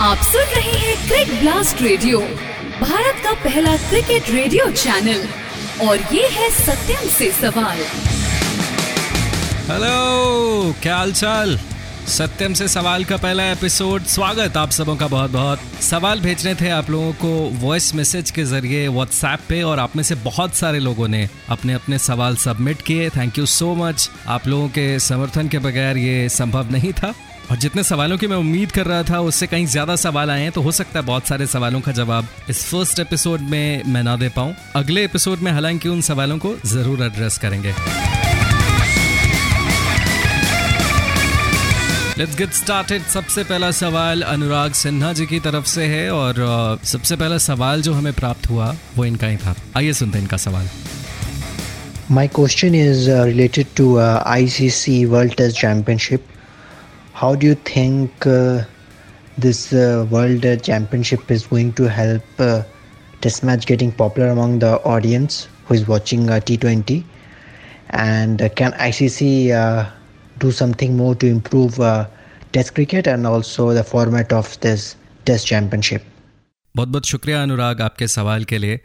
आप सुन रहे हैं क्रिक ब्लास्ट रेडियो, भारत का पहला क्रिकेट रेडियो चैनल। और ये है सत्यम से सवाल। हेलो, क्या हाल चाल सत्यम से सवाल का पहला एपिसोड, स्वागत आप सबों का बहुत बहुत सवाल भेजने थे आप लोगों को वॉइस मैसेज के ज़रिए व्हाट्सएप पे, और आप में से बहुत सारे लोगों ने अपने अपने सवाल सबमिट किए। थैंक यू सो मच आप लोगों के समर्थन के बगैर ये संभव नहीं था। और जितने सवालों की मैं उम्मीद कर रहा था उससे कहीं ज़्यादा सवाल आए हैं तो हो सकता है बहुत सारे सवालों का जवाब इस फ़र्स्ट एपिसोड में मैं ना दे पाऊँ। अगले एपिसोड में हालाँकि उन सवालों को ज़रूर एड्रेस करेंगे। लेट्स गेट स्टार्टेड सबसे पहला सवाल अनुराग सिन्हा जी की तरफ़ से है और सबसे पहला सवाल जो हमें प्राप्त हुआ वो इनका ही था। आइए सुनते हैं इनका सवाल। My question is uh, related to uh, ICC World Test Championship. How do you think uh, this uh, World Championship is going to help uh, Test match getting popular among the audience who is watching uh, T20? And uh, can ICC uh, do something more to improve uh, Test cricket and also the format of this Test Championship? बहुत बहुत शुक्रिया अनुराग आपके सवाल के लिए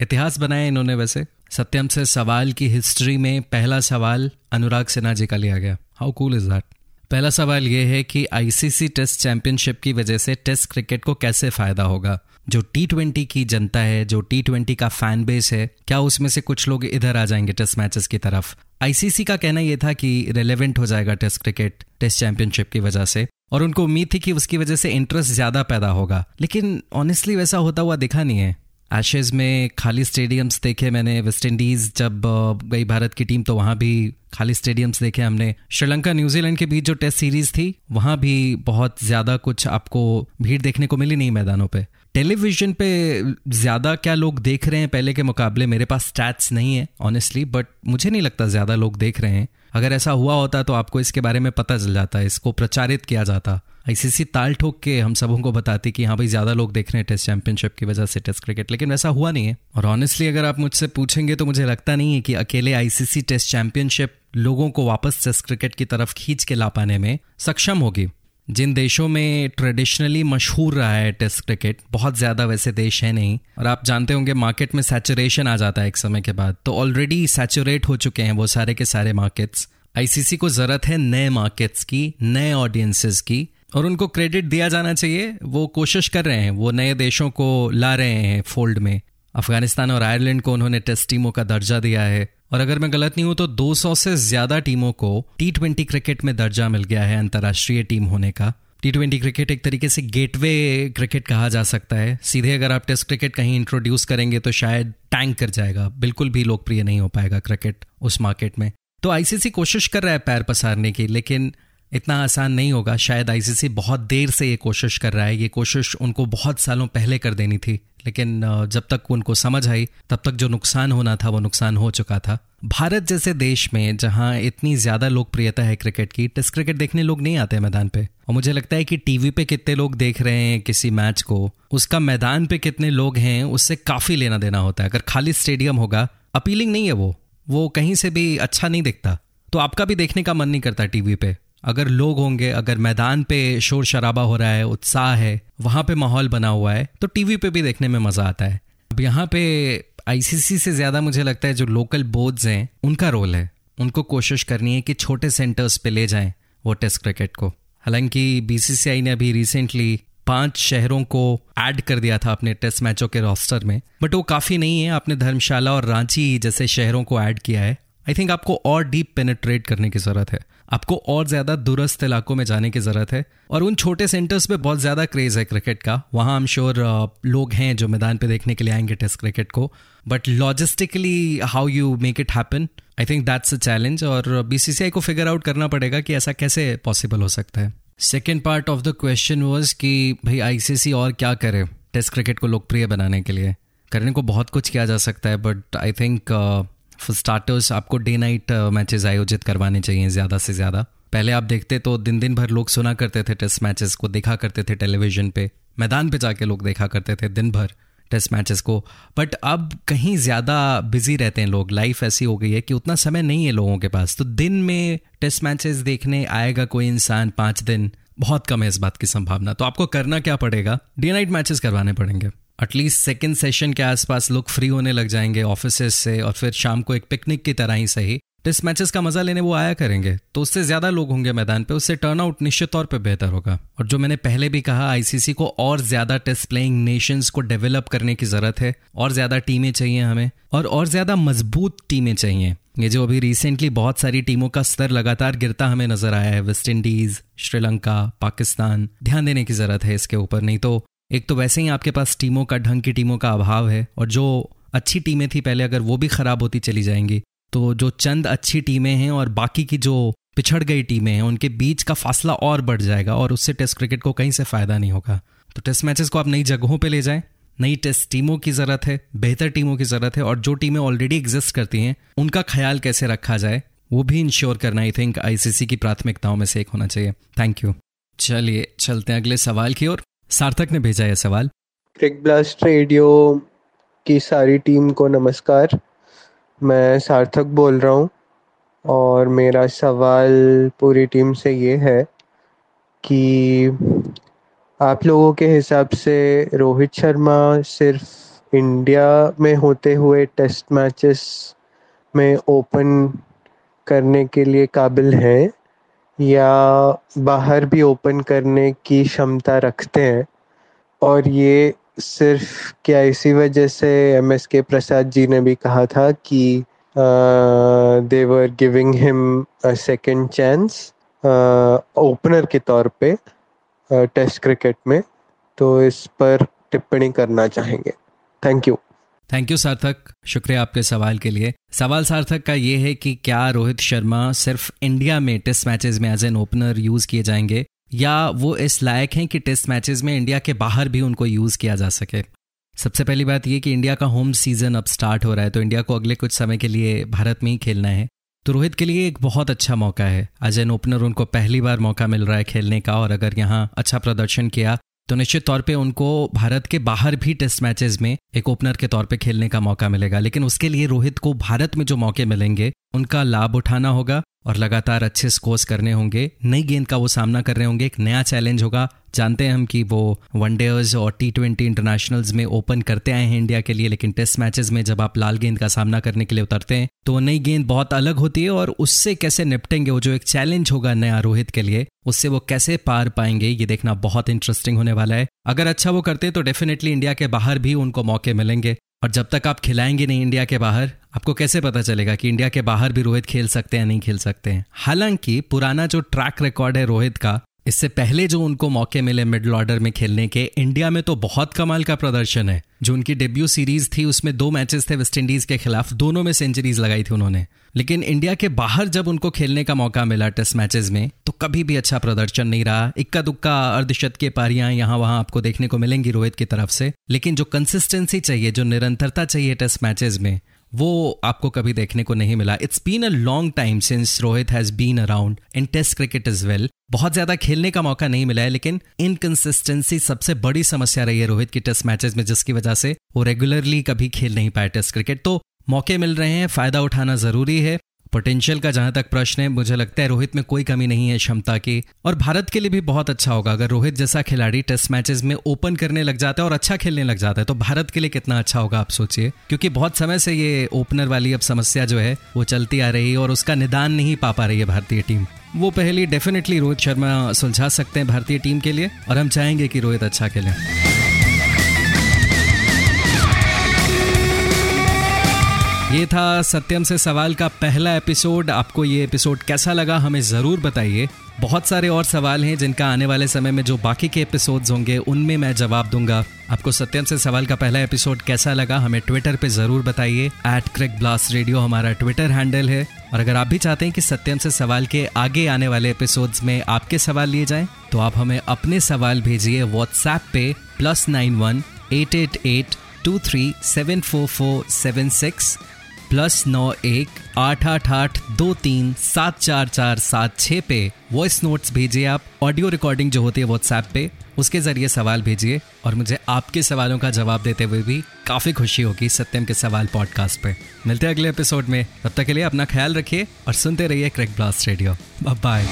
इतिहास बनाया इन्होंने वैसे सत्यम से सवाल की हिस्ट्री में पहला सवाल अनुराग सिन्हा जी का लिया गया हाउ कूल इज़ दैट पहला सवाल यह है कि आईसीसी टेस्ट चैंपियनशिप की वजह से टेस्ट क्रिकेट को कैसे फ़ायदा होगा? जो टी ट्वेंटी की जनता है, जो टी ट्वेंटी का फ़ैन बेस है, क्या उसमें से कुछ लोग इधर आ जाएँगे टेस्ट मैचेस की तरफ़? आईसीसी का कहना यह था कि रेलेवेंट हो जाएगा टेस्ट क्रिकेट टेस्ट चैंपियनशिप की वजह से। और उनको उम्मीद थी कि उसकी वजह से इंटरेस्ट ज़्यादा पैदा होगा। लेकिन ऑनेस्टली वैसा होता हुआ दिखा नहीं है। एशेज में खाली स्टेडियम्स देखे मैंने वेस्ट इंडीज जब गई भारत की टीम तो वहाँ भी खाली स्टेडियम्स देखे हमने। श्रीलंका न्यूजीलैंड के बीच जो टेस्ट सीरीज़ थी, वहाँ भी बहुत ज़्यादा कुछ आपको भीड़ देखने को मिली नहीं मैदानों पे। टेलीविज़न पे ज़्यादा क्या लोग देख रहे हैं पहले के मुकाबले, मेरे पास स्टैट्स नहीं है ऑनेस्टली बट मुझे नहीं लगता ज़्यादा लोग देख रहे हैं। अगर ऐसा हुआ होता तो आपको इसके बारे में पता चल जाता, इसको प्रचारित किया जाता। आईसीसी ताल ठोक के हम सबों को बताती कि हाँ भाई, ज़्यादा लोग देख रहे हैं टेस्ट चैंपियनशिप की वजह से टेस्ट क्रिकेट, लेकिन वैसा हुआ नहीं है। और ऑनेस्टली अगर आप मुझसे पूछेंगे तो मुझे लगता नहीं है कि अकेले आईसीसी टेस्ट चैंपियनशिप लोगों को वापस टेस्ट क्रिकेट की तरफ़ खींच के ला पाने में सक्षम होगी। जिन देशों में ट्रेडिशनली मशहूर रहा है टेस्ट क्रिकेट बहुत ज़्यादा वैसे देश है नहीं। और आप जानते होंगे मार्केट में सैचुरेशन आ जाता है एक समय के बाद। तो ऑलरेडी सैचुरेट हो चुके हैं वो सारे के सारे मार्केट्स आईसीसी को ज़रूरत है नए मार्केट्स की, नए ऑडियंसेस की। और उनको क्रेडिट दिया जाना चाहिए। वो कोशिश कर रहे हैं, वो नए देशों को ला रहे हैं फोल्ड में। अफ़गानिस्तान और आयरलैंड को उन्होंने टेस्ट टीमों का दर्जा दिया है। और अगर मैं गलत नहीं हूँ तो 200 से ज़्यादा टीमों को टी ट्वेंटी क्रिकेट में दर्जा मिल गया है अंतर्राष्ट्रीय टीम होने का। टी ट्वेंटी क्रिकेट एक तरीके से गेटवे क्रिकेट कहा जा सकता है। सीधे अगर आप टेस्ट क्रिकेट कहीं इंट्रोड्यूस करेंगे तो शायद टैंक कर जाएगा। बिल्कुल भी लोकप्रिय नहीं हो पाएगा क्रिकेट उस मार्केट में। तो आईसीसी कोशिश कर रहा है पैर पसारने की, लेकिन इतना आसान नहीं होगा। शायद आईसीसी बहुत देर से ये कोशिश कर रहा है। ये कोशिश उनको बहुत सालों पहले कर देनी थी, लेकिन जब तक उनको समझ आई, तब तक जो नुकसान होना था, वो नुकसान हो चुका था। भारत जैसे देश में, जहाँ इतनी ज़्यादा लोकप्रियता है क्रिकेट की, टेस्ट क्रिकेट देखने लोग नहीं आते मैदान पे। और मुझे लगता है कि टीवी पे कितने लोग देख रहे हैं किसी मैच को, उसका मैदान पे कितने लोग हैं, उससे काफ़ी लेना देना होता है। अगर खाली स्टेडियम होगा, अपीलिंग नहीं है वो। वो कहीं से भी अच्छा नहीं दिखता। तो आपका भी देखने का मन नहीं करता टीवी पे। अगर लोग होंगे, अगर मैदान पे शोर शराबा हो रहा है, उत्साह है, वहाँ पे माहौल बना हुआ है तो टीवी पे भी देखने में मज़ा आता है। अब यहाँ पे आईसीसी से ज़्यादा मुझे लगता है जो लोकल बोर्ड्स हैं, उनका रोल है। उनको कोशिश करनी है कि छोटे सेंटर्स पे ले जाएँ वो टेस्ट क्रिकेट को। हालाँकि बीसीसीआई ने अभी रिसेंटली पाँच शहरों को ऐड कर दिया था अपने टेस्ट मैचों के रोस्टर में बट वो काफ़ी नहीं है। आपने धर्मशाला और रांची जैसे शहरों को ऐड किया है। आई थिंक आपको और डीप पेनिट्रेट करने की ज़रूरत है। आपको और ज़्यादा दूरस्थ इलाकों में जाने की ज़रूरत है। और उन छोटे सेंटर्स पे बहुत ज़्यादा क्रेज है क्रिकेट का। वहाँ हम श्योर लोग हैं जो मैदान पे देखने के लिए आएँगे टेस्ट क्रिकेट को। But logistically how you make it happen I think that's a challenge और बीसीसीआई को फिगर आउट करना पड़ेगा कि ऐसा कैसे पॉसिबल हो सकता है। Second part of the question was कि भाई आईसीसी और क्या करे टेस्ट क्रिकेट को लोकप्रिय बनाने के लिए। करने को बहुत कुछ किया जा सकता है but I think for starters आपको डे नाइट मैचेस आयोजित करवाने चाहिए ज़्यादा से ज़्यादा। पहले आप देखते तो दिन दिन भर लोग सुना करते थे टेस्ट मैचेस को, देखा करते थे टेलीविज़न पे, मैदान पे जाके लोग देखा करते थे दिन भर टेस्ट मैचेस को। बट अब कहीं ज़्यादा बिज़ी रहते हैं लोग लाइफ ऐसी हो गई है कि उतना समय नहीं है लोगों के पास। तो दिन में टेस्ट मैचेस देखने आएगा कोई इंसान पाँच दिन, बहुत कम है इस बात की संभावना। तो आपको करना क्या पड़ेगा? डे नाइट मैचेस करवाने पड़ेंगे। एटलीस्ट सेकेंड सेशन के आसपास लोग फ्री होने लग जाएँगे ऑफ़िस से और फिर शाम को एक पिकनिक की तरह ही सही। टेस्ट मैचेस का मज़ा लेने वो आया करेंगे। तो उससे ज़्यादा लोग होंगे मैदान पे, उससे टर्नआउट निश्चित तौर पे बेहतर होगा। और जो मैंने पहले भी कहा आईसीसी को और ज़्यादा टेस्ट प्लेइंग नेशंस को डेवलप करने की ज़रूरत है। और ज़्यादा टीमें चाहिए हमें। और और ज़्यादा मज़बूत टीमें चाहिए। ये जो अभी रिसेंटली बहुत सारी टीमों का स्तर लगातार गिरता हमें नज़र आया है। वेस्ट इंडीज श्रीलंका पाकिस्तान ध्यान देने की ज़रूरत है इसके ऊपर, नहीं तो एक तो वैसे ही आपके पास टीमों का, ढंग की टीमों का अभाव है और जो अच्छी टीमें थी पहले, अगर वो भी खराब होती चली जाएँगी तो जो चंद अच्छी टीमें हैं और बाकी की जो पिछड़ गई टीमें हैं, उनके बीच का फासला और बढ़ जाएगा और उससे टेस्ट क्रिकेट को कहीं से फ़ायदा नहीं होगा। तो टेस्ट मैचेस को आप नई जगहों पे ले जाएँ, नई टेस्ट टीमों की ज़रूरत है, बेहतर टीमों की ज़रूरत है और जो टीमें ऑलरेडी एग्जिस्ट करती हैं, उनका ख्याल कैसे रखा जाए, वो भी इंश्योर करना आई थिंक आईसीसी की प्राथमिकताओं में से एक होना चाहिए। थैंक यू चलिए, चलते हैं अगले सवाल की ओर। सार्थक ने भेजा यह सवाल। क्रिक ब्लास्ट रेडियो की सारी टीम को नमस्कार। मैं सार्थक बोल रहा हूँ और मेरा सवाल पूरी टीम से ये है कि आप लोगों के हिसाब से रोहित शर्मा सिर्फ़ इंडिया में होते हुए टेस्ट मैचेस में ओपन करने के लिए काबिल हैं? या बाहर भी ओपन करने की क्षमता रखते हैं। और ये सिर्फ़ क्या इसी वजह से एम एस के प्रसाद जी ने भी कहा था कि they're giving him second chance opener के तौर पे टेस्ट क्रिकेट में तो इस पर टिप्पणी करना चाहेंगे। थैंक यू थैंक यू सार्थक। शुक्रिया आपके सवाल के लिए। सवाल सार्थक का ये है कि क्या रोहित शर्मा सिर्फ़ इंडिया में टेस्ट मैचेस में एज एन ओपनर यूज़ किए जाएँगे? या वो इस लायक हैं कि टेस्ट मैचेस में इंडिया के बाहर भी उनको यूज़ किया जा सके? सबसे पहली बात यह कि इंडिया का होम सीज़न अब स्टार्ट हो रहा है तो इंडिया को अगले कुछ समय के लिए भारत में ही खेलना है। तो रोहित के लिए एक बहुत अच्छा मौका है। एज एन ओपनर उनको पहली बार मौका मिल रहा है खेलने का और अगर यहाँ अच्छा प्रदर्शन किया तो निश्चित तौर पे उनको भारत के बाहर भी टेस्ट मैचेस में एक ओपनर के तौर पे खेलने का मौका मिलेगा। लेकिन उसके लिए रोहित को भारत में जो मौके मिलेंगे, उनका लाभ उठाना होगा। और लगातार अच्छे स्कोर्स करने होंगे। नई गेंद का वो सामना कर रहे होंगे। एक नया चैलेंज होगा। जानते हैं हम कि वो वनडेज और टी ट्वेंटी इंटरनेशनल्स में ओपन करते आए हैं इंडिया के लिए, लेकिन टेस्ट मैचेस में जब आप लाल गेंद का सामना करने के लिए उतरते हैं तो नई गेंद बहुत अलग होती है और उससे कैसे निपटेंगे वो जो एक चैलेंज होगा नया रोहित के लिए, उससे वो कैसे पार पाएँगे, ये देखना बहुत इंटरेस्टिंग होने वाला है। अगर अच्छा वो करते हैं तो डेफिनेटली इंडिया के बाहर भी उनको मौके मिलेंगे। और जब तक आप खिलाएँगे नहीं इंडिया के बाहर आपको कैसे पता चलेगा कि इंडिया के बाहर भी रोहित खेल सकते हैं नहीं खेल सकते हैं? हालाँकि पुराना जो ट्रैक रिकॉर्ड है रोहित का, इससे पहले जो उनको मौके मिले मिडल ऑर्डर में खेलने के, इंडिया में तो बहुत कमाल का प्रदर्शन है। जो उनकी डेब्यू सीरीज़ थी, उसमें दो मैचेस थे वेस्ट इंडीज के खिलाफ, दोनों में सेंचुरीज लगाई थी उन्होंने। लेकिन इंडिया के बाहर जब उनको खेलने का मौका मिला टेस्ट मैचेस में तो कभी भी अच्छा प्रदर्शन नहीं रहा। इक्का दुक्का अर्धशत के पारियाँ यहाँ वहाँ आपको देखने को मिलेंगी रोहित की तरफ़ से। लेकिन जो कंसिस्टेंसी चाहिए, जो निरंतरता चाहिए टेस्ट मैचेस में वो आपको कभी देखने को नहीं मिला। It's been a long time since Rohit has been around in test cricket is well बहुत ज़्यादा खेलने का मौका नहीं मिला है, लेकिन इनकंसिस्टेंसी सबसे बड़ी समस्या रही है रोहित की टेस्ट मैचेस में, जिसकी वजह से वो रेगुलरली कभी खेल नहीं पाए टेस्ट क्रिकेट तो मौके मिल रहे हैं, फ़ायदा उठाना ज़रूरी है। पोटेंशियल का जहाँ तक प्रश्न है, मुझे लगता है रोहित में कोई कमी नहीं है क्षमता की। और भारत के लिए भी बहुत अच्छा होगा। अगर रोहित जैसा खिलाड़ी टेस्ट मैचेस में ओपन करने लग जाता है और अच्छा खेलने लग जाता है तो भारत के लिए कितना अच्छा होगा, आप सोचिए। क्योंकि बहुत समय से ये ओपनर वाली अब समस्या जो है, वो चलती आ रही है और उसका निदान नहीं पा पा रही है भारतीय टीम। वो पहली डेफिनेटली रोहित शर्मा सुलझा सकते हैं भारतीय टीम के लिए और हम चाहेंगे कि रोहित अच्छा खेलें। ये था सत्यम से सवाल का पहला एपिसोड। आपको ये एपिसोड कैसा लगा हमें ज़रूर बताइए। बहुत सारे और सवाल हैं जिनका आने वाले समय में जो बाकी के एपिसोड्स होंगे, उनमें मैं जवाब दूँगा। आपको सत्यम से सवाल का पहला एपिसोड कैसा लगा हमें ट्विटर पे ज़रूर बताइए। एट क्रिक ब्लास्ट रेडियो हमारा ट्विटर हैंडल है। और अगर आप भी चाहते हैं कि सत्यम से सवाल के आगे आने वाले एपिसोड्स में आपके सवाल लिए जाएँ तो आप हमें अपने सवाल भेजिए व्हाट्सएप पे plus nine one eight eight eight two three seven four four seven six plus नौ एक आठ आठ आठ दो तीन सात चार चार सात छः पे वॉइस नोट्स भेजिए आप। ऑडियो रिकॉर्डिंग जो होती है व्हाट्सएप पे, उसके ज़रिए सवाल भेजिए और मुझे आपके सवालों का जवाब देते हुए भी काफ़ी खुशी होगी सत्यम के सवाल पॉडकास्ट पे। मिलते हैं अगले एपिसोड में। तब तक के लिए अपना ख्याल रखिए और सुनते रहिए क्रिक ब्लास्ट रेडियो बाय